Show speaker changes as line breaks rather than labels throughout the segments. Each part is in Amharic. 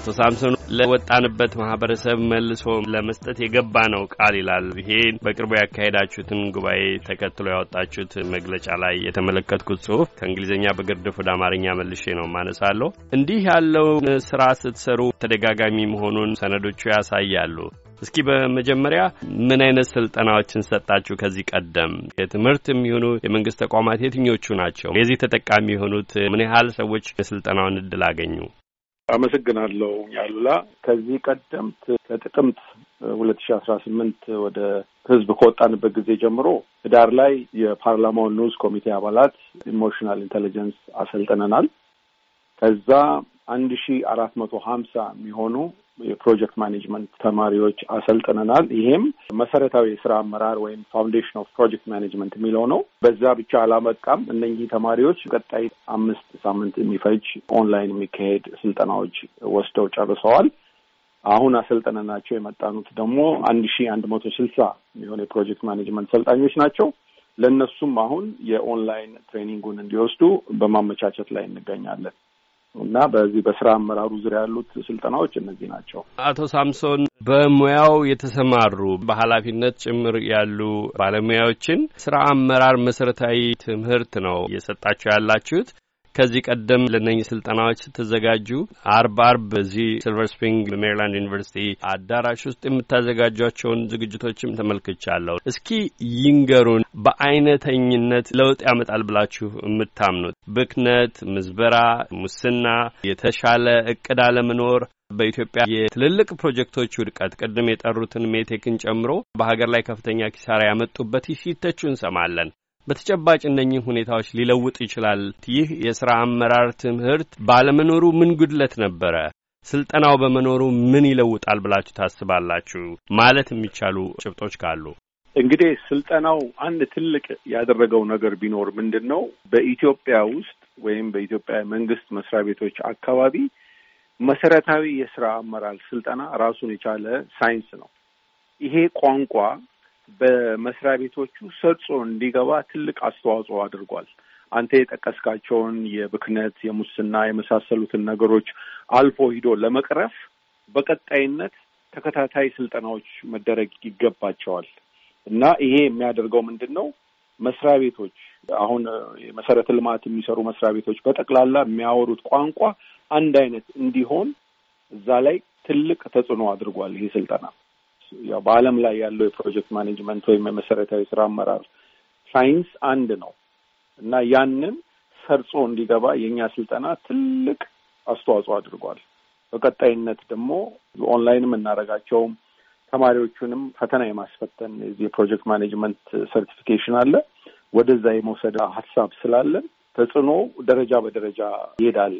አቶ ሳምሶን ለወጣንበት ማህበረሰብ መልሶ ለመስጠት የገባ ነው ቃል ይላል። ይሄን በቅርቡ ያካሄዳችሁትን ጉባኤ ተከትሎ ያወጣችሁት መግለጫ ላይ የተመለከትኩት ጽሁፍ ከእንግሊዝኛ በግርድፍ ወደ አማርኛ መልሼ ነው ማነሳለሁ። እንዲህ ያለውን ስራ ስትሰሩ ተደጋጋሚ መሆኑን ሰነዶቹ ያሳያሉ። እስኪ በመጀመሪያ ምን አይነት ስልጠናዎችን ሰጣችሁ? ከዚህ ቀደም የትምህርት የሚሆኑ የመንግስት ተቋማት የትኞቹ ናቸው? የዚህ ተጠቃሚ የሆኑት ምን ያህል ሰዎች የስልጠናውን እድል አገኙ?
አመሰግናለሁ ያሉላ። ከዚህ ቀደምት ከጥቅምት ሁለት ሺ አስራ ስምንት ወደ ህዝብ ከወጣንበት ጊዜ ጀምሮ ህዳር ላይ የፓርላማውን ንዑስ ኮሚቴ አባላት emotional intelligence አሰልጥነናል። ከዛ አንድ ሺ አራት መቶ ሀምሳ የሚሆኑ የ project management ተማሪዎች አሰልጥነናል። ይሄም መሰረታዊ የስራ አመራር ወይም foundation of project management የሚለው ነው። በዛ ብቻ አላበቃም። እነኚህ ተማሪዎች ቀጣይ አምስት ሳምንት የሚፈጅ ኦንላይን የሚካሄድ ስልጠናዎች ወስደው ጨርሰዋል። አሁን አሰልጥነናቸው የመጣነው ደግሞ አንድ ሺ አንድ መቶ ስልሳ የሚሆኑ የ project management ሰልጣኞች ናቸው። ለእነሱም አሁን የ online training ኡን እንዲወስዱ በማመቻቸት ላይ እንገኛለን። እና በዚህ በስራ አመራሩ ዙሪያ ያሉት ስልጠናዎች እነዚህ ናቸው።
አቶ ሳምሶን በሙያው የተሰማሩ በኃላፊነት ጭምር ያሉ ባለሙያዎችን ስራ አመራር መሰረታዊ ትምህርት ነው እየሰጣችሁ ያላችሁት። ከዚህ ቀደም ለነኝህ ስልጠናዎች ስትዘጋጁ አርብ አርብ በዚህ ሲልቨር ስፕሪንግ ሜሪላንድ ዩኒቨርሲቲ አዳራሽ ውስጥ የምታዘጋጇቸውን ዝግጅቶችም ተመልክቻለሁ። እስኪ ይንገሩን፣ በአይነተኝነት ለውጥ ያመጣል ብላችሁ የምታምኑት ብክነት፣ ምዝበራ፣ ሙስና፣ የተሻለ እቅድ አለመኖር በኢትዮጵያ የትልልቅ ፕሮጀክቶች ውድቀት ቅድም የጠሩትን ሜቴክን ጨምሮ በሀገር ላይ ከፍተኛ ኪሳራ ያመጡበት ሲተቹ እንሰማለን። በተጨባጭ እነኚህ ሁኔታዎች ሊለውጥ ይችላል። ይህ የስራ አመራር ትምህርት ባለመኖሩ ምን ጉድለት ነበረ? ስልጠናው በመኖሩ ምን ይለውጣል ብላችሁ ታስባላችሁ? ማለት የሚቻሉ ጭብጦች ካሉ
እንግዲህ ስልጠናው አንድ ትልቅ ያደረገው ነገር ቢኖር ምንድን ነው? በኢትዮጵያ ውስጥ ወይም በኢትዮጵያ መንግስት መስሪያ ቤቶች አካባቢ መሰረታዊ የስራ አመራር ስልጠና ራሱን የቻለ ሳይንስ ነው። ይሄ ቋንቋ በመስሪያ ቤቶቹ ሰርጾ እንዲገባ ትልቅ አስተዋጽኦ አድርጓል። አንተ የጠቀስካቸውን የብክነት፣ የሙስና የመሳሰሉትን ነገሮች አልፎ ሂዶ ለመቅረፍ በቀጣይነት ተከታታይ ስልጠናዎች መደረግ ይገባቸዋል እና ይሄ የሚያደርገው ምንድን ነው? መስሪያ ቤቶች አሁን የመሰረተ ልማት የሚሰሩ መስሪያ ቤቶች በጠቅላላ የሚያወሩት ቋንቋ አንድ አይነት እንዲሆን እዛ ላይ ትልቅ ተጽዕኖ አድርጓል ይሄ ስልጠና። ያው በዓለም ላይ ያለው የ project management ወይም የመሰረታዊ ስራ አመራር ሳይንስ አንድ ነው እና ያንን ሰርጾ እንዲገባ የእኛ ስልጠና ትልቅ አስተዋጽኦ አድርጓል። በቀጣይነት ደግሞ ኦንላይን የምናደርጋቸውም ተማሪዎቹንም ፈተና የማስፈተን የዚህ የ project management certification አለ። ወደዛ የመውሰድ ሀሳብ ስላለን ተጽዕኖ ደረጃ በደረጃ ይሄዳል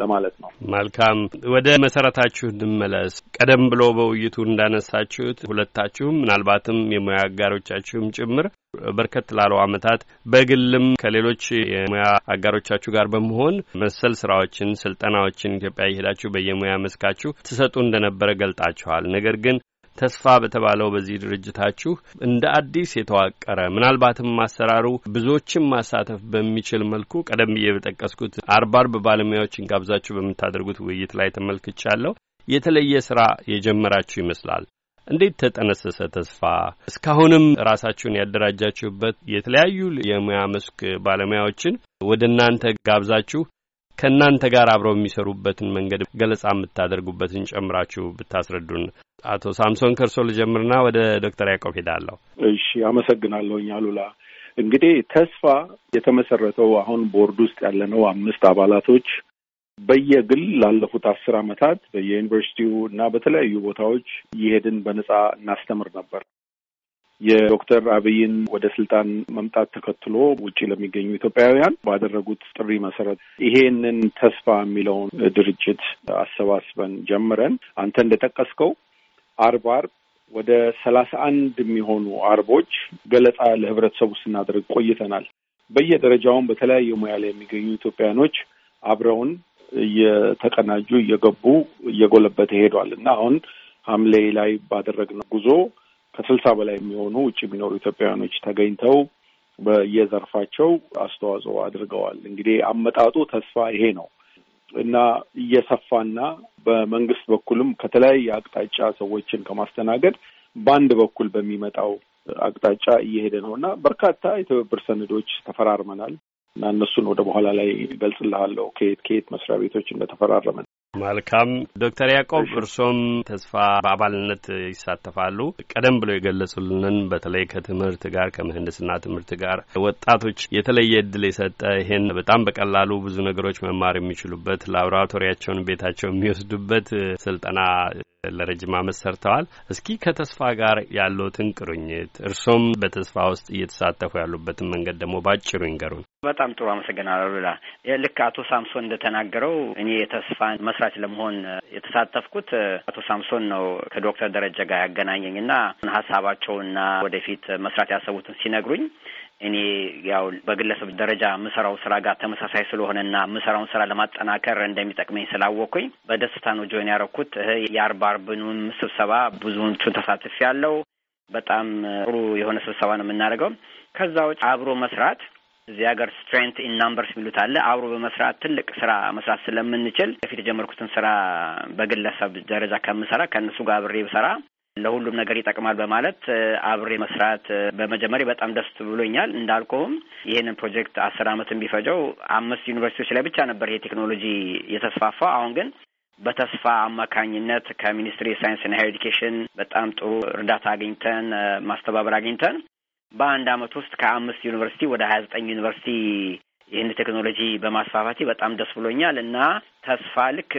ለማለት ነው።
መልካም ወደ መሰረታችሁ እንመለስ። ቀደም ብሎ በውይይቱ እንዳነሳችሁት ሁለታችሁም ምናልባትም የሙያ አጋሮቻችሁም ጭምር በርከት ላሉ ዓመታት በግልም ከሌሎች የሙያ አጋሮቻችሁ ጋር በመሆን መሰል ስራዎችን፣ ስልጠናዎችን ኢትዮጵያ እየሄዳችሁ በየሙያ መስካችሁ ትሰጡ እንደነበረ ገልጣችኋል። ነገር ግን ተስፋ በተባለው በዚህ ድርጅታችሁ እንደ አዲስ የተዋቀረ ምናልባትም አሰራሩ ብዙዎችን ማሳተፍ በሚችል መልኩ ቀደም ብዬ በጠቀስኩት አርባ አርብ ባለሙያዎችን ጋብዛችሁ በምታደርጉት ውይይት ላይ ተመልክቻለሁ። የተለየ ስራ የጀመራችሁ ይመስላል። እንዴት ተጠነሰሰ ተስፋ? እስካሁንም ራሳችሁን ያደራጃችሁበት የተለያዩ የሙያ መስክ ባለሙያዎችን ወደ እናንተ ጋብዛችሁ ከእናንተ ጋር አብረው የሚሰሩበትን መንገድ ገለጻ የምታደርጉበትን ጨምራችሁ ብታስረዱን። አቶ ሳምሶን ከርሶ ልጀምርና ወደ ዶክተር ያዕቆብ ሄዳለሁ።
እሺ፣ አመሰግናለሁኝ አሉላ። እንግዲህ ተስፋ የተመሰረተው አሁን ቦርድ ውስጥ ያለነው አምስት አባላቶች በየግል ላለፉት አስር ዓመታት በየዩኒቨርሲቲው እና በተለያዩ ቦታዎች እየሄድን በነጻ እናስተምር ነበር። የዶክተር አብይን ወደ ስልጣን መምጣት ተከትሎ ውጭ ለሚገኙ ኢትዮጵያውያን ባደረጉት ጥሪ መሰረት ይሄንን ተስፋ የሚለውን ድርጅት አሰባስበን ጀምረን አንተ እንደጠቀስከው አርብ አርብ ወደ ሰላሳ አንድ የሚሆኑ አርቦች ገለጻ ለህብረተሰቡ ስናደርግ ቆይተናል። በየደረጃውም በተለያየ ሙያ ላይ የሚገኙ ኢትዮጵያውያኖች አብረውን እየተቀናጁ እየገቡ እየጎለበተ ሄዷል እና አሁን ሐምሌ ላይ ባደረግነው ጉዞ ከስልሳ በላይ የሚሆኑ ውጭ የሚኖሩ ኢትዮጵያውያኖች ተገኝተው በየዘርፋቸው አስተዋጽኦ አድርገዋል። እንግዲህ አመጣጡ ተስፋ ይሄ ነው። እና እየሰፋና በመንግስት በኩልም ከተለያየ አቅጣጫ ሰዎችን ከማስተናገድ በአንድ በኩል በሚመጣው አቅጣጫ እየሄደ ነው እና በርካታ የትብብር ሰነዶች ተፈራርመናል እና እነሱን ወደ በኋላ ላይ ገልጽልሃለሁ ከየት ከየት መስሪያ ቤቶች እንደተፈራረመን።
መልካም ዶክተር ያዕቆብ እርሶም ተስፋ በአባልነት ይሳተፋሉ። ቀደም ብለው የገለጹልንን በተለይ ከትምህርት ጋር ከምህንድስና ትምህርት ጋር ወጣቶች የተለየ እድል የሰጠ ይሄን በጣም በቀላሉ ብዙ ነገሮች መማር የሚችሉበት ላቦራቶሪያቸውን ቤታቸው የሚወስዱበት ስልጠና ለረጅም ዓመት ሰርተዋል። እስኪ ከተስፋ ጋር ያለውትን ቁርኝት እርሶም በተስፋ ውስጥ እየተሳተፉ ያሉበትን መንገድ ደግሞ ባጭሩ ይንገሩን።
በጣም ጥሩ አመሰግናለሁ። ሉላ ልክ አቶ ሳምሶን እንደተናገረው እኔ የተስፋን መስራች ለመሆን የተሳተፍኩት አቶ ሳምሶን ነው ከዶክተር ደረጀ ጋር ያገናኘኝ እና ሀሳባቸውና ወደፊት መስራት ያሰቡትን ሲነግሩኝ እኔ ያው በግለሰብ ደረጃ የምሰራው ስራ ጋር ተመሳሳይ ስለሆነና የምሰራውን ስራ ለማጠናከር እንደሚጠቅመኝ ስላወቅኩኝ በደስታ ነው join ያደረኩት። የአርብ አርብንም ስብሰባ ብዙዎቹን ተሳትፎ ያለው በጣም ጥሩ የሆነ ስብሰባ ነው የምናደርገው። ከዛ ውጭ አብሮ መስራት እዚህ ሀገር strength in numbers የሚሉት አለ። አብሮ በመስራት ትልቅ ስራ መስራት ስለምንችል በፊት የጀመርኩትን ስራ በግለሰብ ደረጃ ከምሰራ ከእነሱ ጋር አብሬ ብሰራ ለሁሉም ነገር ይጠቅማል በማለት አብሬ መስራት በመጀመሪያ በጣም ደስ ብሎኛል። እንዳልኩህም ይህንን ፕሮጀክት አስር አመት ቢፈጀው አምስት ዩኒቨርሲቲዎች ላይ ብቻ ነበር ይሄ ቴክኖሎጂ የተስፋፋው። አሁን ግን በተስፋ አማካኝነት ከ ministry science ና higher education በጣም ጥሩ እርዳታ አግኝተን ማስተባበር አግኝተን በአንድ አመት ውስጥ ከአምስት ዩኒቨርሲቲ ወደ ሀያ ዘጠኝ ዩኒቨርሲቲ ይህን ቴክኖሎጂ በማስፋፋቴ በጣም ደስ ብሎኛል እና ተስፋ ልክ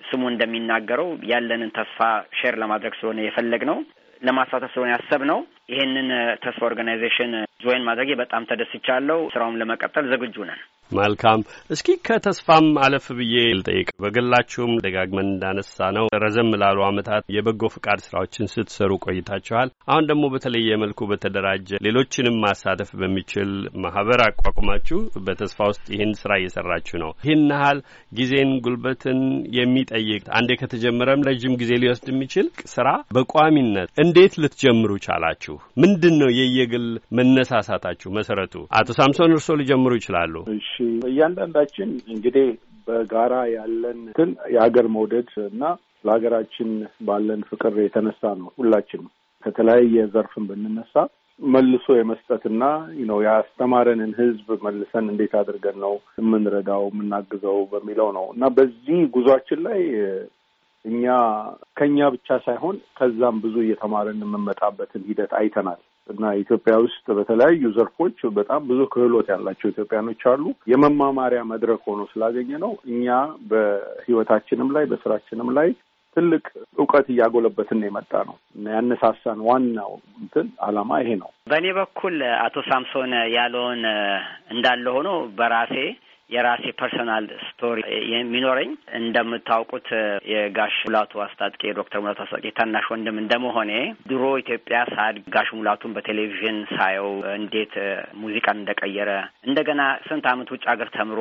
ስሙ እንደሚናገረው ያለንን ተስፋ share ለማድረግ ስለሆነ የፈለግ ነው ለማሳተፍ ስለሆነ ያሰብ ነው። ይሄንን ተስፋ organization join ማድረጌ በጣም ተደስቻለሁ። ስራውም ለመቀጠል ዝግጁ ነን።
መልካም። እስኪ ከተስፋም አለፍ ብዬ ልጠይቅ። በግላችሁም ደጋግመን እንዳነሳ ነው ረዘም ላሉ ዓመታት የበጎ ፍቃድ ስራዎችን ስትሰሩ ቆይታችኋል። አሁን ደግሞ በተለየ መልኩ በተደራጀ ሌሎችንም ማሳተፍ በሚችል ማህበር አቋቁማችሁ በተስፋ ውስጥ ይህን ስራ እየሰራችሁ ነው። ይህን ያህል ጊዜን፣ ጉልበትን የሚጠይቅ አንዴ ከተጀመረም ረጅም ጊዜ ሊወስድ የሚችል ስራ በቋሚነት እንዴት ልትጀምሩ ቻላችሁ? ምንድን ነው የየግል መነሳሳታችሁ መሰረቱ? አቶ ሳምሶን እርስዎ ሊጀምሩ ይችላሉ።
እያንዳንዳችን እንግዲህ በጋራ ያለን እንትን የሀገር መውደድ እና ለሀገራችን ባለን ፍቅር የተነሳ ነው። ሁላችንም ከተለያየ ዘርፍን ብንነሳ መልሶ የመስጠትና ነው ያስተማረንን ሕዝብ መልሰን እንዴት አድርገን ነው የምንረዳው የምናግዘው በሚለው ነው እና በዚህ ጉዟችን ላይ እኛ ከኛ ብቻ ሳይሆን ከዛም ብዙ እየተማረን የምንመጣበትን ሂደት አይተናል እና ኢትዮጵያ ውስጥ በተለያዩ ዘርፎች በጣም ብዙ ክህሎት ያላቸው ኢትዮጵያኖች አሉ። የመማማሪያ መድረክ ሆኖ ስላገኘ ነው እኛ በህይወታችንም ላይ በስራችንም ላይ ትልቅ እውቀት እያጎለበትን የመጣ ነው እና ያነሳሳን ዋናው እንትን አላማ ይሄ ነው።
በእኔ በኩል አቶ ሳምሶን ያለውን እንዳለ ሆኖ በራሴ የራሴ personal story የሚኖረኝ እንደምታውቁት የጋሽ ሙላቱ አስታጥቄ ዶክተር ሙላቱ አስታጥቄ ታናሽ ወንድም እንደመሆኔ ድሮ ኢትዮጵያ ሳድግ ጋሽ ሙላቱን በቴሌቪዥን ሳየው እንዴት ሙዚቃን እንደቀየረ እንደገና ስንት ዓመት ውጭ ሀገር ተምሮ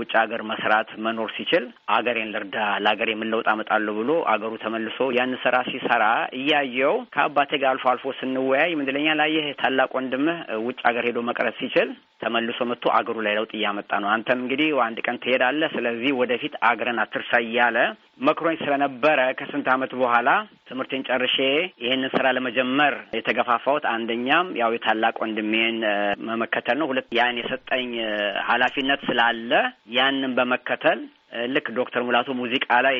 ውጭ ሀገር መስራት መኖር ሲችል አገሬን ልርዳ ለአገሬ ምን ለውጥ አመጣለሁ ብሎ አገሩ ተመልሶ ያን ስራ ሲሰራ እያየው ከአባቴ ጋር አልፎ አልፎ ስንወያይ ምንድለኛ ላየህ ታላቅ ወንድምህ ውጭ ሀገር ሄዶ መቅረት ሲችል ተመልሶ መጥቶ አገሩ ላይ ለውጥ እያመጣ ነው። አንተም እንግዲህ አንድ ቀን ትሄዳለህ። ስለዚህ ወደፊት አገርን አትርሳ እያለ መክሮኝ ስለነበረ ከስንት ዓመት በኋላ ትምህርቴን ጨርሼ ይህንን ስራ ለመጀመር የተገፋፋሁት አንደኛም ያው የታላቅ ወንድሜን መመከተል ነው። ሁለት ያን የሰጠኝ ኃላፊነት ስላለ ያንን በመከተል ልክ ዶክተር ሙላቱ ሙዚቃ ላይ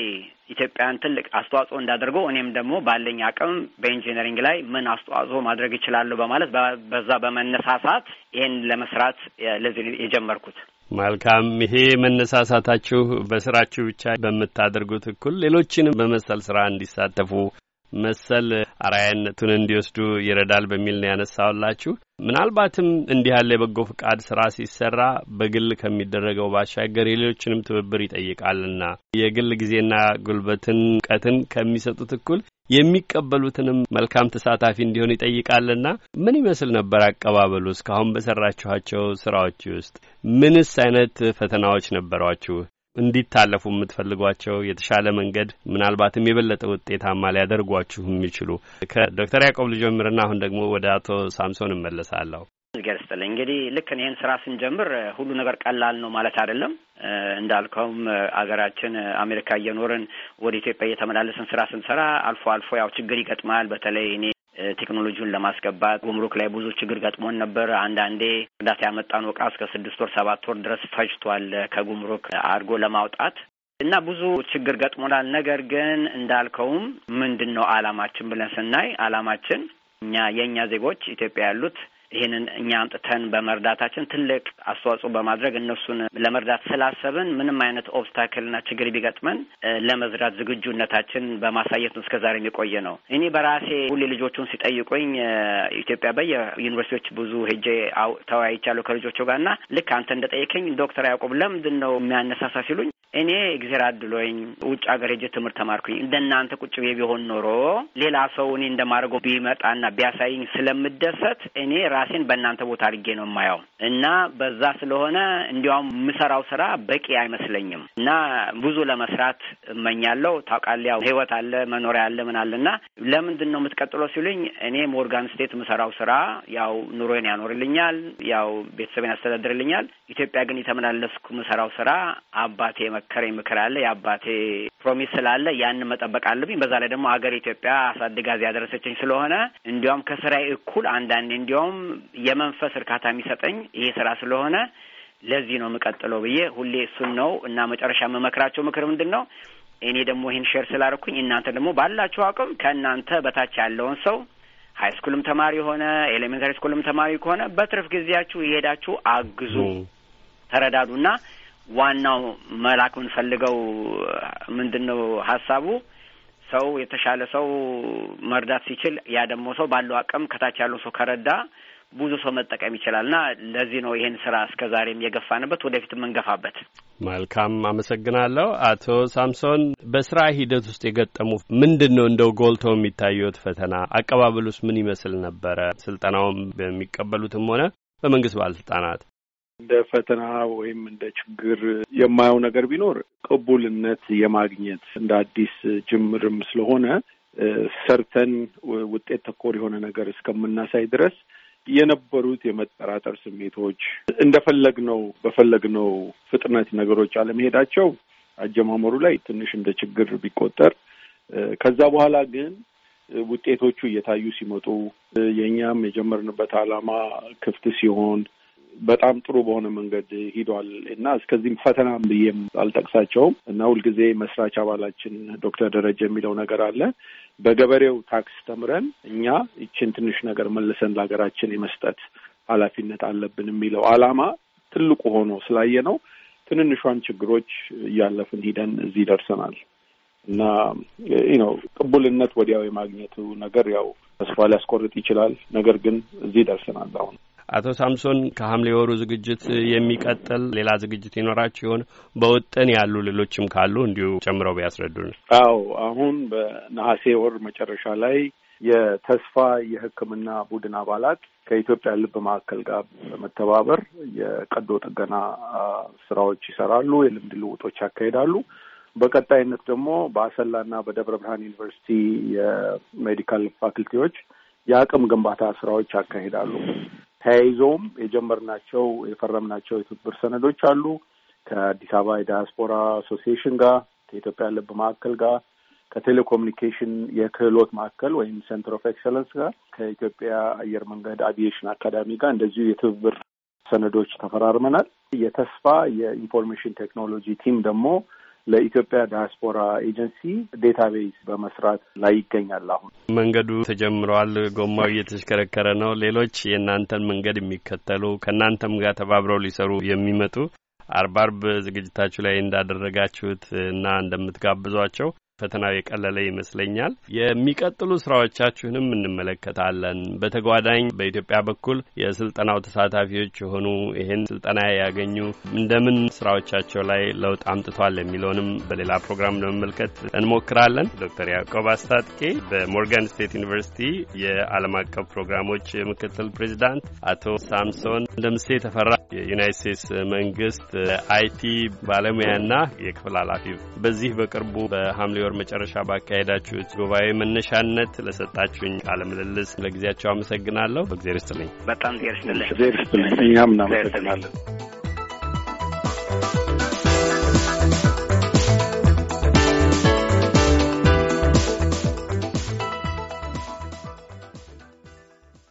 ኢትዮጵያን ትልቅ አስተዋጽኦ እንዳደረገው እኔም ደግሞ ባለኝ አቅም በ engineering ላይ ምን አስተዋጽኦ ማድረግ ይችላለሁ በማለት በዛ በመነሳሳት ይሄን ለመስራት ለዚህ የጀመርኩት።
መልካም። ይሄ መነሳሳታችሁ በስራችሁ ብቻ በምታደርጉት እኩል ሌሎችንም በመሰል ስራ እንዲሳተፉ መሰል አርአያነቱን እንዲወስዱ ይረዳል በሚል ነው ያነሳውላችሁ። ምናልባትም እንዲህ ያለ የበጎ ፍቃድ ስራ ሲሰራ በግል ከሚደረገው ባሻገር የሌሎችንም ትብብር ይጠይቃልና የግል ጊዜና ጉልበትን እውቀትን ከሚሰጡት እኩል የሚቀበሉትንም መልካም ተሳታፊ እንዲሆን ይጠይቃልና ምን ይመስል ነበር አቀባበሉ? እስካሁን በሰራችኋቸው ስራዎች ውስጥ ምንስ አይነት ፈተናዎች ነበሯችሁ? እንዲታለፉ የምትፈልጓቸው የተሻለ መንገድ ምናልባትም የበለጠ ውጤታማ ሊያደርጓችሁ የሚችሉ ከዶክተር ያዕቆብ ልጀምርና አሁን ደግሞ ወደ አቶ ሳምሶን እመለሳለሁ።
ነገር ስጥልኝ እንግዲህ ልክ ይህን ስራ ስንጀምር ሁሉ ነገር ቀላል ነው ማለት አይደለም። እንዳልከውም አገራችን አሜሪካ እየኖርን ወደ ኢትዮጵያ እየተመላለስን ስራ ስንሰራ አልፎ አልፎ ያው ችግር ይገጥማል። በተለይ እኔ ቴክኖሎጂውን ለማስገባት ጉምሩክ ላይ ብዙ ችግር ገጥሞን ነበር። አንዳንዴ እርዳታ ያመጣን እቃ እስከ ስድስት ወር ሰባት ወር ድረስ ፈጅቷል ከጉምሩክ አድርጎ ለማውጣት እና ብዙ ችግር ገጥሞናል። ነገር ግን እንዳልከውም ምንድን ነው አላማችን ብለን ስናይ አላማችን እኛ የእኛ ዜጎች ኢትዮጵያ ያሉት ይህንን እኛ አምጥተን በመርዳታችን ትልቅ አስተዋጽኦ በማድረግ እነሱን ለመርዳት ስላሰብን ምንም አይነት ኦብስታክልና ችግር ቢገጥመን ለመዝራት ዝግጁነታችን በማሳየት ነው እስከዛሬ የቆየ ነው። እኔ በራሴ ሁሌ ልጆቹን ሲጠይቁኝ ኢትዮጵያ በየዩኒቨርሲቲዎች ብዙ ሄጄ ተወያይቻለሁ ከልጆቹ ጋር እና ልክ አንተ እንደጠየቀኝ ዶክተር ያዕቆብ ለምንድን ነው የሚያነሳሳ ሲሉኝ እኔ እግዜር አድሎኝ ውጭ ሀገር ሄጄ ትምህርት ተማርኩኝ። እንደናንተ ቁጭ ብዬ ቢሆን ኖሮ ሌላ ሰው እኔ እንደማደርገው ቢመጣና ቢያሳይኝ ስለምደሰት እኔ ራሴን በእናንተ ቦታ አድርጌ ነው የማየው እና በዛ ስለሆነ እንዲያውም የምሰራው ስራ በቂ አይመስለኝም እና ብዙ ለመስራት እመኛለሁ። ታውቃለህ፣ ያው ህይወት አለ፣ መኖሪያ አለ፣ ምን አለ እና ለምንድን ነው የምትቀጥለው ሲሉኝ እኔ ሞርጋን ስቴት የምሰራው ስራ ያው ኑሮዬን ያኖርልኛል፣ ያው ቤተሰቤን ያስተዳድርልኛል። ኢትዮጵያ ግን የተመላለስኩ የምሰራው ስራ አባቴ የመከረኝ ምክር አለ፣ የአባቴ promise ስላለ ያንን መጠበቅ አለብኝ። በዛ ላይ ደግሞ ሀገር ኢትዮጵያ አሳድጋ እዚህ ያደረሰችኝ ስለሆነ እንዲያውም ከስራዬ እኩል አንዳንዴ እንዲያውም የመንፈስ እርካታ የሚሰጠኝ ይሄ ስራ ስለሆነ ለዚህ ነው የምቀጥለው ብዬ ሁሌ እሱን ነው እና መጨረሻ የምመክራቸው ምክር ምንድን ነው? እኔ ደግሞ ይህን share ስላደረኩኝ እናንተ ደግሞ ባላችሁ አቅም ከእናንተ በታች ያለውን ሰው high school ም ተማሪ የሆነ elementary school ም ተማሪ ከሆነ በትርፍ ጊዜያችሁ የሄዳችሁ አግዙ፣ ተረዳዱና ዋናው መላክ የምንፈልገው ምንድን ነው ሀሳቡ ሰው የተሻለ ሰው መርዳት ሲችል ያ ደግሞ ሰው ባለው አቅም ከታች ያለው ሰው ከረዳ ብዙ ሰው መጠቀም ይችላል እና ለዚህ ነው ይህን ስራ እስከ ዛሬም የገፋንበት ወደፊት የምንገፋበት።
መልካም አመሰግናለሁ። አቶ ሳምሶን በስራ ሂደት ውስጥ የገጠሙ ምንድን ነው እንደው ጎልተው የሚታዩት ፈተና? አቀባበሉስ ምን ይመስል ነበረ? ስልጠናውም በሚቀበሉትም ሆነ በመንግስት ባለስልጣናት
እንደ ፈተና ወይም እንደ ችግር የማየው ነገር ቢኖር ቅቡልነት የማግኘት እንደ አዲስ ጅምርም ስለሆነ ሰርተን ውጤት ተኮር የሆነ ነገር እስከምናሳይ ድረስ የነበሩት የመጠራጠር ስሜቶች እንደፈለግነው በፈለግነው ፍጥነት ነገሮች አለመሄዳቸው አጀማመሩ ላይ ትንሽ እንደ ችግር ቢቆጠር ከዛ በኋላ ግን ውጤቶቹ እየታዩ ሲመጡ የእኛም የጀመርንበት ዓላማ ክፍት ሲሆን በጣም ጥሩ በሆነ መንገድ ሂዷል እና እስከዚህም ፈተናም ብዬም አልጠቅሳቸውም እና ሁልጊዜ መስራች አባላችን ዶክተር ደረጀ የሚለው ነገር አለ። በገበሬው ታክስ ተምረን እኛ ይችን ትንሽ ነገር መልሰን ለሀገራችን የመስጠት ኃላፊነት አለብን የሚለው ዓላማ ትልቁ ሆኖ ስላየ ነው ትንንሿን ችግሮች እያለፍን ሂደን እዚህ ደርሰናል እና ነው ቅቡልነት ወዲያው የማግኘቱ ነገር ያው ተስፋ ሊያስቆርጥ ይችላል። ነገር ግን እዚህ ደርሰናል አሁን።
አቶ ሳምሶን ከሐምሌ ወሩ ዝግጅት የሚቀጥል ሌላ ዝግጅት ይኖራችሁ ይሆን? በውጥን ያሉ ሌሎችም ካሉ እንዲሁ ጨምረው ቢያስረዱን።
አዎ አሁን በነሐሴ ወር መጨረሻ ላይ የተስፋ የሕክምና ቡድን አባላት ከኢትዮጵያ ልብ ማዕከል ጋር በመተባበር የቀዶ ጥገና ስራዎች ይሰራሉ፣ የልምድ ልውጦች ያካሂዳሉ። በቀጣይነት ደግሞ በአሰላና በደብረ ብርሃን ዩኒቨርሲቲ የ medical faculty ዎች የአቅም ግንባታ ስራዎች ያካሂዳሉ። ተያይዘውም የጀመርናቸው የፈረምናቸው የትብብር ሰነዶች አሉ ከአዲስ አበባ የዳያስፖራ association ጋር ከኢትዮጵያ ልብ ማዕከል ጋር ከቴሌኮሙኒኬሽን የክህሎት ማዕከል ወይም center of excellence ጋር ከኢትዮጵያ አየር መንገድ አቪዬሽን አካዳሚ ጋር እንደዚሁ የትብብር ሰነዶች ተፈራርመናል። የተስፋ የኢንፎርሜሽን ቴክኖሎጂ team ደግሞ ለኢትዮጵያ ዳያስፖራ ኤጀንሲ database በመስራት ላይ ይገኛል። አሁን
መንገዱ ተጀምሯል። ጎማው እየተሽከረከረ ነው። ሌሎች የእናንተን መንገድ የሚከተሉ ከእናንተም ጋር ተባብረው ሊሰሩ የሚመጡ አርብ አርብ ዝግጅታችሁ ላይ እንዳደረጋችሁት እና እንደምትጋብዟቸው ፈተናው የቀለለ ይመስለኛል። የሚቀጥሉ ስራዎቻችሁንም እንመለከታለን። በተጓዳኝ በኢትዮጵያ በኩል የስልጠናው ተሳታፊዎች የሆኑ ይህን ስልጠና ያገኙ እንደምን ስራዎቻቸው ላይ ለውጥ አምጥቷል የሚለውንም በሌላ ፕሮግራም ለመመልከት እንሞክራለን። ዶክተር ያዕቆብ አስታጥቄ በሞርጋን ስቴት ዩኒቨርሲቲ የዓለም አቀፍ ፕሮግራሞች ምክትል ፕሬዚዳንት፣ አቶ ሳምሶን እንደምሴ የተፈራ የዩናይት ስቴትስ መንግስት አይቲ ባለሙያና የክፍል ኃላፊ በዚህ በቅርቡ በሐምሌ ወር መጨረሻ ባካሄዳችሁት ጉባኤ መነሻነት ለሰጣችሁኝ ቃለ ምልልስ ለጊዜያቸው አመሰግናለሁ። በእግዜር ይስጥልኝ።
በጣም እግዜር ይስጥልኝ።
እግዜር ይስጥልኝ። እኛም እናመሰግናለን።